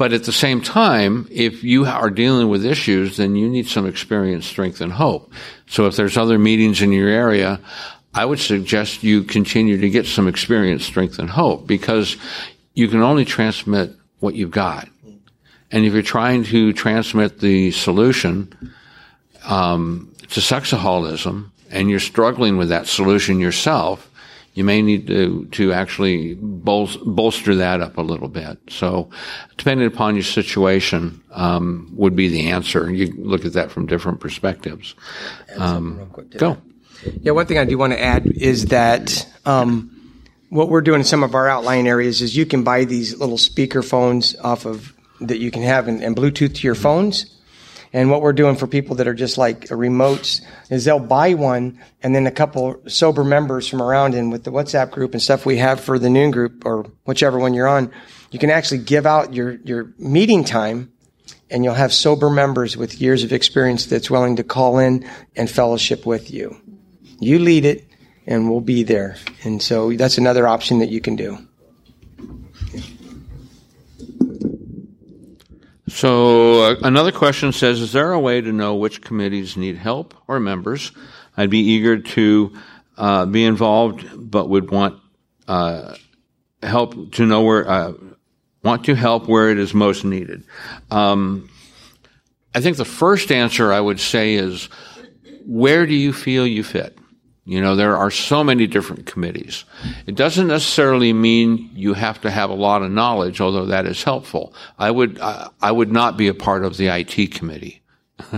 [SPEAKER 2] but at the same time, if you are dealing with issues, then you need some experience, strength, and hope. So if there's other meetings in your area, I would suggest you continue to get some experience, strength, and hope because you can only transmit what you've got. And if you're trying to transmit the solution um, to sexaholism and you're struggling with that solution yourself, you may need to, to actually bol- bolster that up a little bit. So, depending upon your situation, um, would be the answer. You look at that from different perspectives. Um, go.
[SPEAKER 3] Yeah, one thing I do want to add is that um, what we're doing in some of our outlying areas is you can buy these little speaker phones off of that you can have and, and Bluetooth to your phones. And what we're doing for people that are just like remotes is they'll buy one and then a couple sober members from around and with the WhatsApp group and stuff we have for the noon group or whichever one you're on, you can actually give out your, your meeting time and you'll have sober members with years of experience that's willing to call in and fellowship with you. You lead it and we'll be there. And so that's another option that you can do.
[SPEAKER 2] So uh, another question says, is there a way to know which committees need help or members? I'd be eager to uh, be involved, but would want uh, help to know where uh, want to help where it is most needed. Um, I think the first answer I would say is, where do you feel you fit? You know, there are so many different committees. It doesn't necessarily mean you have to have a lot of knowledge, although that is helpful. I would, I would not be a part of the IT committee.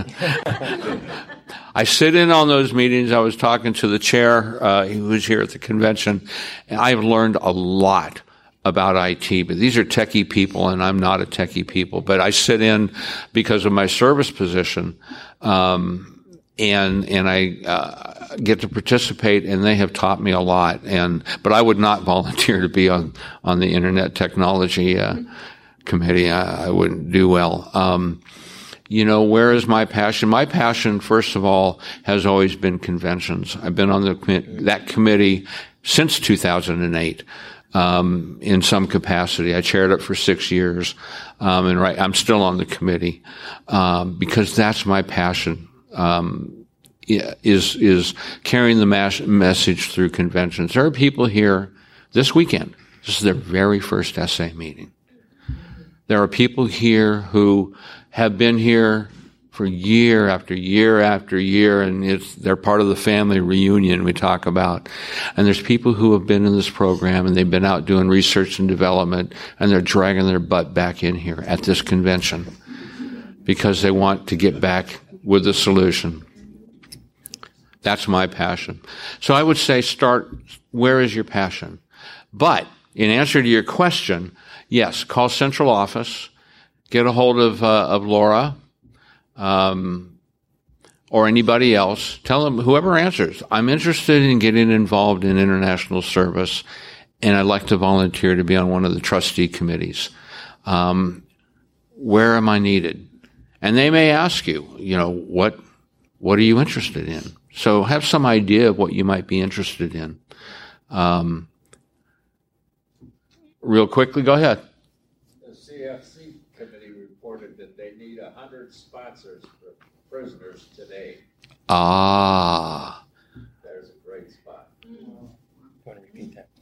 [SPEAKER 2] I sit in on those meetings. I was talking to the chair, uh, who was here at the convention, and I've learned a lot about IT, but these are techie people and I'm not a techie people, but I sit in because of my service position. Um, and and I uh, get to participate, and they have taught me a lot. And but I would not volunteer to be on on the Internet Technology uh, Committee. I, I, wouldn't do well. Um, you know, where is my passion? My passion, first of all, has always been conventions. I've been on the that committee since 2008. Um, in some capacity. I chaired it for six years, um, and right, I'm still on the committee um, because that's my passion um, is is carrying the mas- message through conventions. There are people here this weekend. This is their very first SA meeting. There are people here who have been here for year after year after year, and they're part of the family reunion we talk about. And there's people who have been in this program and they've been out doing research and development, and they're dragging their butt back in here at this convention because they want to get back with the solution. That's my passion. So I would say start, where is your passion? But in answer to your question, yes, call central office, get a hold of, uh, of Laura, um, or anybody else. Tell them, whoever answers, I'm interested in getting involved in international service and I'd like to volunteer to be on one of the trustee committees. Um, where am I needed? And they may ask you, you know, what, what are you interested in? So have some idea of what you might be interested in. Um, real quickly, go ahead.
[SPEAKER 5] The CFC committee reported that they need 100 sponsors for prisoners today.
[SPEAKER 2] Ah.
[SPEAKER 5] There's a great spot.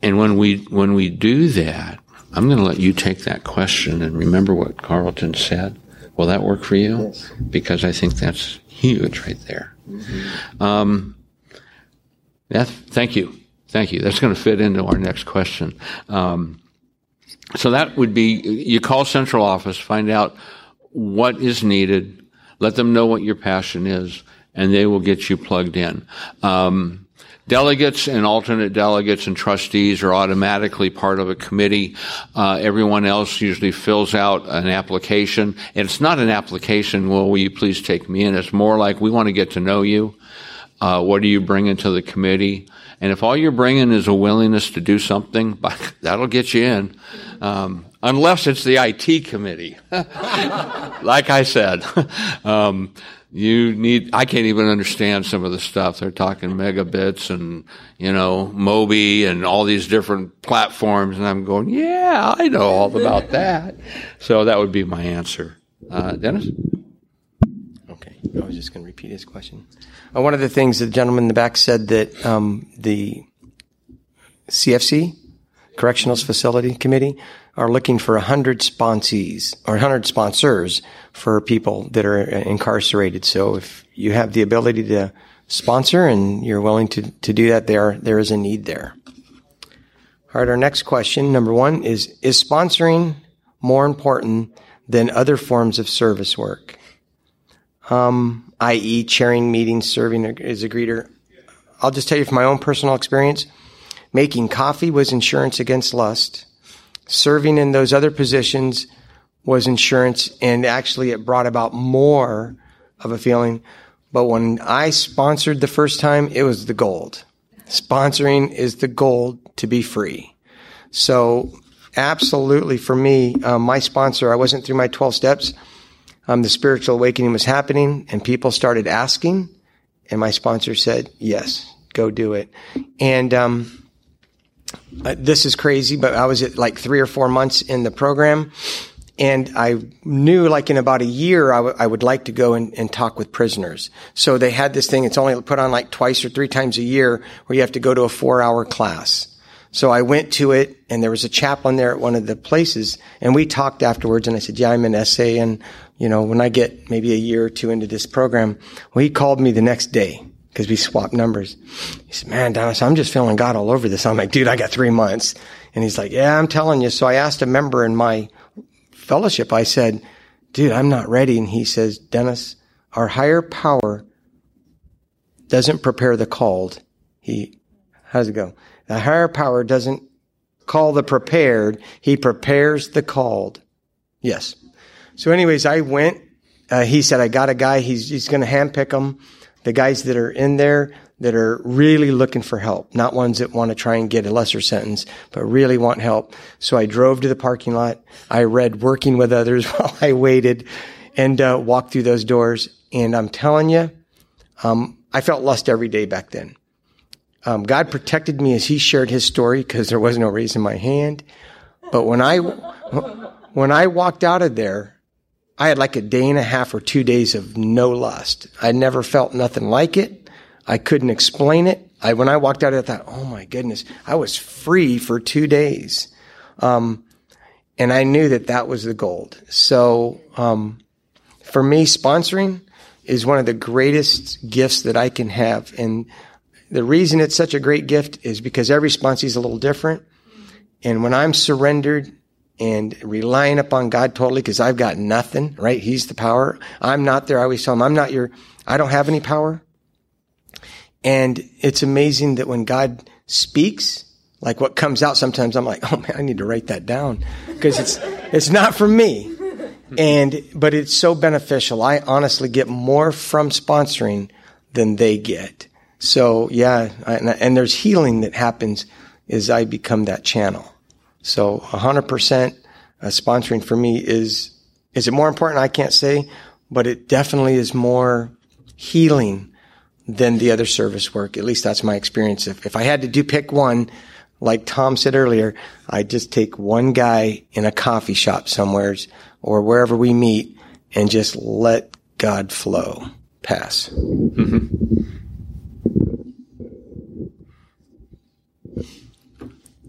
[SPEAKER 2] And when we when we do that, I'm going to let you take that question and remember what Carlton said. Will that work for you?
[SPEAKER 3] Yes.
[SPEAKER 2] Because I think that's huge right there. Mm-hmm. Um, that, thank you. Thank you. That's going to fit into our next question. Um, so that would be you call central office, find out what is needed, let them know what your passion is, and they will get you plugged in. Um, Delegates and alternate delegates and trustees are automatically part of a committee. Uh, everyone else usually fills out an application. And it's not an application, well, will you please take me in? It's more like we want to get to know you. Uh, what are you bringing to the committee? And if all you're bringing is a willingness to do something, that'll get you in. Um, unless it's the IT committee. like I said. Um, you need i can't even understand some of the stuff. They're talking megabits and you know mobi and all these different platforms and i'm going yeah i know all about that. So that would be my answer. Uh, dennis?
[SPEAKER 3] Okay i was just going to repeat his question. Uh, one of the things the gentleman in the back said that um, the cfc correctionals facility committee are looking for 100 sponsees or 100 sponsors for people that are incarcerated. So if you have the ability to sponsor and you're willing to, to do that, there, there is a need there. All right, our next question, number one, is Is sponsoring more important than other forms of service work? Um, i.e., chairing meetings, serving as a greeter. I'll just tell you from my own personal experience making coffee was insurance against lust serving in those other positions was insurance and actually it brought about more of a feeling. But when I sponsored the first time, it was the gold. Sponsoring is the gold to be free. So absolutely for me, um, my sponsor, I wasn't through my 12 steps. Um, the spiritual awakening was happening and people started asking and my sponsor said, yes, go do it. And, um, uh, this is crazy, but I was at like three or four months in the program and I knew like in about a year I, w- I would like to go and, and, talk with prisoners. So they had this thing, it's only put on like twice or three times a year where you have to go to a four hour class. So I went to it and there was a chaplain there at one of the places and we talked afterwards and I said, yeah, I'm an SA and you know, when I get maybe a year or two into this program, well, he called me the next day because we swapped numbers. He said, man, Dennis, I'm just feeling God all over this. I'm like, dude, I got three months. And he's like, yeah, I'm telling you. So I asked a member in my fellowship, I said, dude, I'm not ready. And he says, Dennis, our higher power doesn't prepare the called. He, how's it go? The higher power doesn't call the prepared. He prepares the called. Yes. So anyways, I went. Uh, he said, I got a guy. He's, he's going to handpick them. The guys that are in there, that are really looking for help, not ones that want to try and get a lesser sentence, but really want help. So I drove to the parking lot. I read Working with Others while I waited and uh, walked through those doors. And I'm telling you, um, I felt lust every day back then. Um, God protected me as He shared His story because there was no raise in my hand. But when I when I walked out of there, I had like a day and a half or two days of no lust. I never felt nothing like it. I couldn't explain it. I, when I walked out, I thought, oh my goodness, I was free for two days. Um, and I knew that that was the gold. So, um, for me, sponsoring is one of the greatest gifts that I can have. And the reason it's such a great gift is because every sponsee is a little different. And when I'm surrendered and relying upon God totally, because I've got nothing, right? He's the power. I'm not there. I always tell him, I'm not your, I don't have any power. And it's amazing that when God speaks, like what comes out sometimes, I'm like, oh man, I need to write that down because it's, it's not for me. And, but it's so beneficial. I honestly get more from sponsoring than they get. So yeah, I, and there's healing that happens as I become that channel. So 100% uh, sponsoring for me is, is it more important? I can't say, but it definitely is more healing than the other service work. At least that's my experience. If, if I had to do pick one, like Tom said earlier, I'd just take one guy in a coffee shop somewheres or wherever we meet and just let God flow. Pass. Mm-hmm.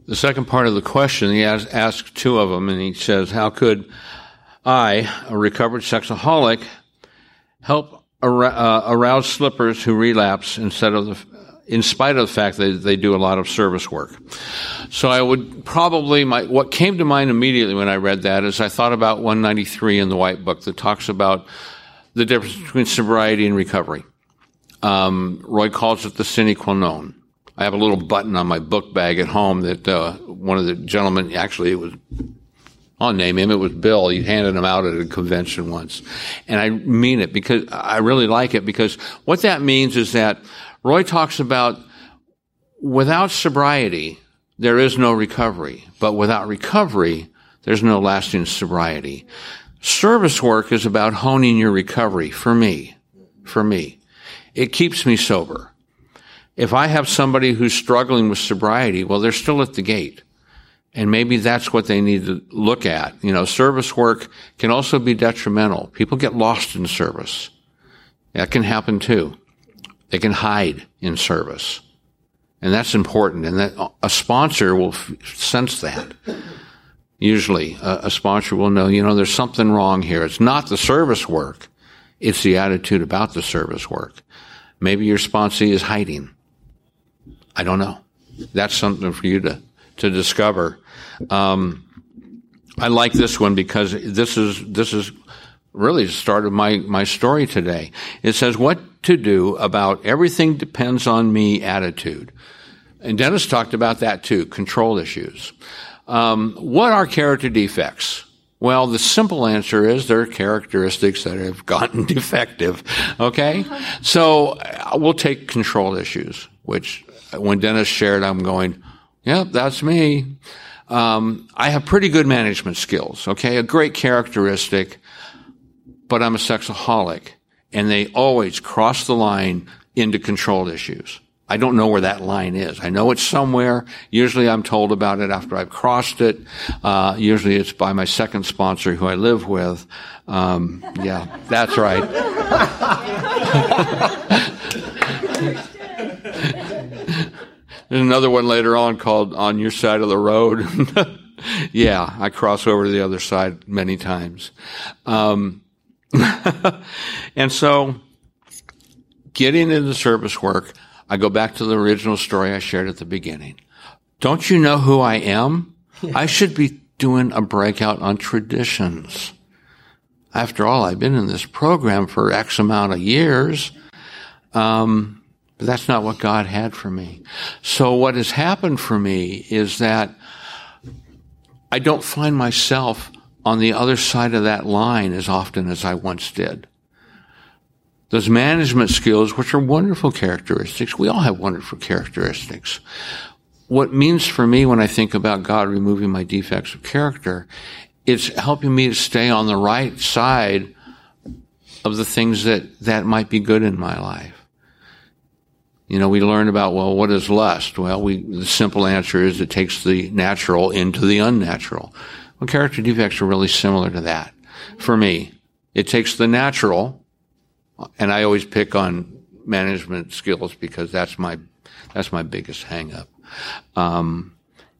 [SPEAKER 2] The second part of the question, he asked two of them, and he says, How could I, a recovered sexaholic, help uh, arouse slippers who relapse instead of the, in spite of the fact that they do a lot of service work. So I would probably, my, what came to mind immediately when I read that is I thought about 193 in the White Book that talks about the difference between sobriety and recovery. Um, Roy calls it the sine qua non. I have a little button on my book bag at home that uh, one of the gentlemen, actually, it was I'll name him. It was Bill. He handed them out at a convention once. And I mean it because I really like it because what that means is that Roy talks about without sobriety, there is no recovery. But without recovery, there's no lasting sobriety. Service work is about honing your recovery for me. For me. It keeps me sober. If I have somebody who's struggling with sobriety, well, they're still at the gate. And maybe that's what they need to look at. You know, service work can also be detrimental. People get lost in service. That can happen too. They can hide in service. And that's important. And that a sponsor will f- sense that. Usually a, a sponsor will know, you know, there's something wrong here. It's not the service work. It's the attitude about the service work. Maybe your sponsee is hiding. I don't know. That's something for you to, to discover. Um, I like this one because this is this is really the start of my my story today. It says what to do about everything depends on me attitude, and Dennis talked about that too. Control issues. Um, what are character defects? Well, the simple answer is there are characteristics that have gotten defective. Okay? So uh, we'll take control issues, which uh, when Dennis shared, I'm going, yep, that's me. Um, I have pretty good management skills. Okay? A great characteristic, but I'm a sexaholic and they always cross the line into control issues. I don't know where that line is. I know it's somewhere. Usually I'm told about it after I've crossed it. Uh, usually it's by my second sponsor who I live with. Um, yeah, that's right. There's another one later on called On Your Side of the Road. yeah, I cross over to the other side many times. Um, and so getting into service work, I go back to the original story I shared at the beginning. Don't you know who I am? Yeah. I should be doing a breakout on traditions. After all, I've been in this program for X amount of years. Um, but that's not what God had for me. So what has happened for me is that I don't find myself on the other side of that line as often as I once did. Those management skills, which are wonderful characteristics, we all have wonderful characteristics. What means for me when I think about God removing my defects of character, it's helping me to stay on the right side of the things that, that might be good in my life. You know, we learn about, well, what is lust? Well, we, the simple answer is it takes the natural into the unnatural. Well, character defects are really similar to that. For me, it takes the natural and I always pick on management skills because that's my that's my biggest hangup. Um,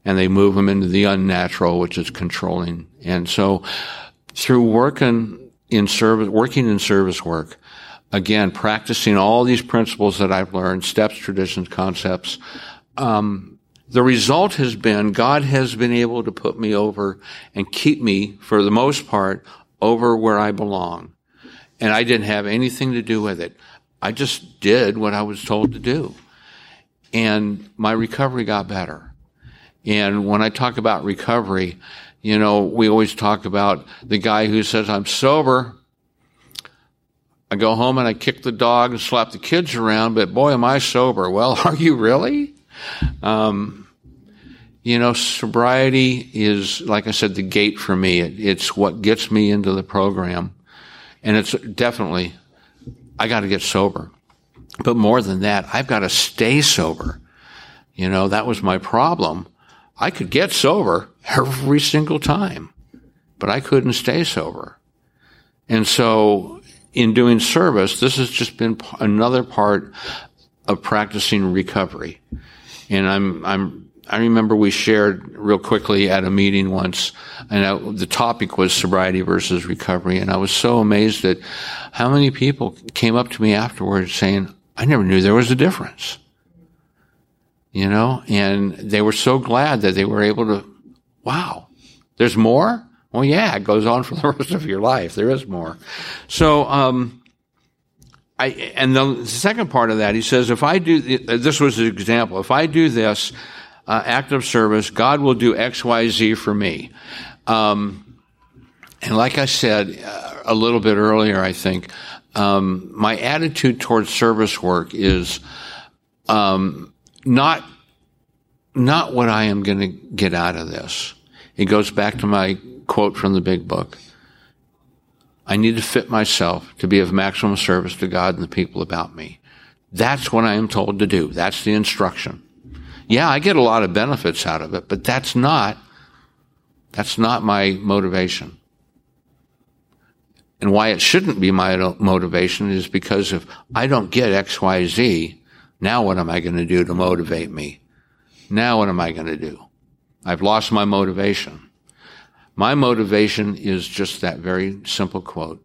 [SPEAKER 2] and they move them into the unnatural, which is controlling. And so, through working in service, working in service work, again, practicing all these principles that I've learned, steps, traditions, concepts, um, the result has been God has been able to put me over and keep me, for the most part, over where I belong and I didn't have anything to do with it. I just did what I was told to do. And my recovery got better. And when I talk about recovery, you know, we always talk about the guy who says, I'm sober. I go home and I kick the dog and slap the kids around, but boy, am I sober. Well, are you really? Um, you know, sobriety is, like I said, the gate for me. It, it's what gets me into the program. And it's definitely, I got to get sober. But more than that, I've got to stay sober. You know, that was my problem. I could get sober every single time, but I couldn't stay sober. And so in doing service, this has just been another part of practicing recovery. And I'm, I'm I remember we shared real quickly at a meeting once, and I, the topic was sobriety versus recovery, and I was so amazed at how many people came up to me afterwards saying, "I never knew there was a difference." You know, and they were so glad that they were able to. Wow, there's more. Well, yeah, it goes on for the rest of your life. There is more. So, um, I, and the second part of that, he says, if I do, this was an example, if I do this, uh, act of service, God will do X, Y, Z for me. Um, and like I said uh, a little bit earlier, I think um, my attitude towards service work is um, not not what I am going to get out of this. It goes back to my quote from the Big Book. I need to fit myself to be of maximum service to God and the people about me. That's what I am told to do. That's the instruction. Yeah, I get a lot of benefits out of it, but that's not, that's not my motivation. And why it shouldn't be my motivation is because if I don't get X, Y, Z, now what am I going to do to motivate me? Now what am I going to do? I've lost my motivation. My motivation is just that very simple quote.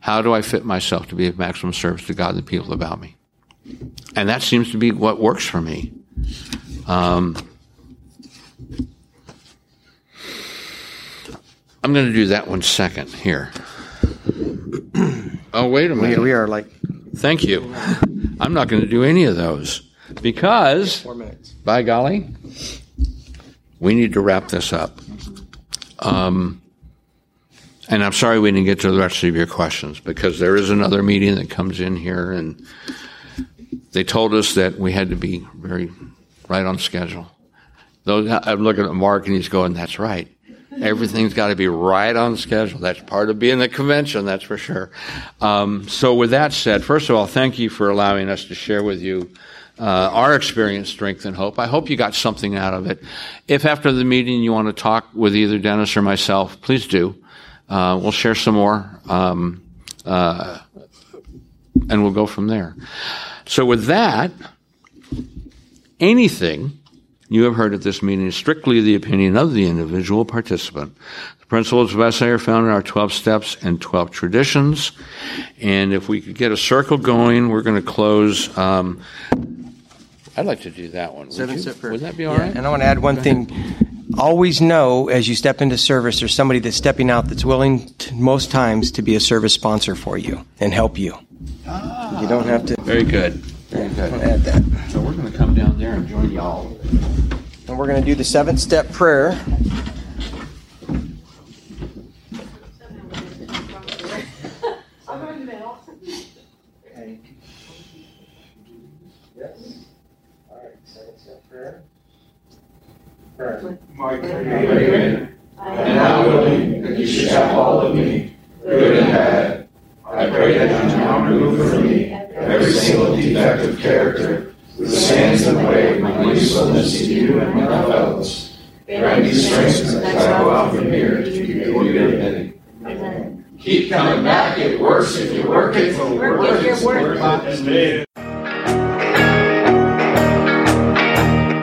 [SPEAKER 2] How do I fit myself to be of maximum service to God and the people about me? And that seems to be what works for me. Um, I'm going to do that one second here. oh, wait a minute.
[SPEAKER 3] We, we are like.
[SPEAKER 2] Thank you. I'm not going to do any of those because, by golly, we need to wrap this up. Um, and I'm sorry we didn't get to the rest of your questions because there is another meeting that comes in here, and they told us that we had to be very right on schedule. I'm looking at Mark, and he's going, "That's right." Everything's got to be right on schedule. That's part of being the convention, that's for sure. Um, so, with that said, first of all, thank you for allowing us to share with you uh, our experience, strength, and hope. I hope you got something out of it. If after the meeting you want to talk with either Dennis or myself, please do. Uh, we'll share some more, um, uh, and we'll go from there. So, with that, anything you have heard at this meeting is strictly the opinion of the individual participant. The principles of SA are found in our 12 steps and 12 traditions. And if we could get a circle going, we're going to close. Um, I'd like to do that one. Would,
[SPEAKER 3] Seven
[SPEAKER 2] you?
[SPEAKER 3] step prayer.
[SPEAKER 2] Would that be all
[SPEAKER 3] Yeah,
[SPEAKER 2] right?
[SPEAKER 3] And I want to add one thing. Always know as you step into service, there's somebody that's stepping out that's willing, to, most times, to be a service sponsor for you and help you. Ah. You don't have to
[SPEAKER 2] Very good. Very good.
[SPEAKER 3] add that.
[SPEAKER 2] So we're going to come down there and join y'all.
[SPEAKER 3] And we're going to do the seventh step prayer. Okay. Yes. All right, seventh step prayer. Prayer.
[SPEAKER 6] my Creator, and now willing that you should have all of me, good and bad. I pray that you now remove from me every single defect of character which stands in the way of my usefulness to you and my fellows. Grant me strength as I go out from here to do your bidding. Keep coming back, it works if you work it, for work it, work it.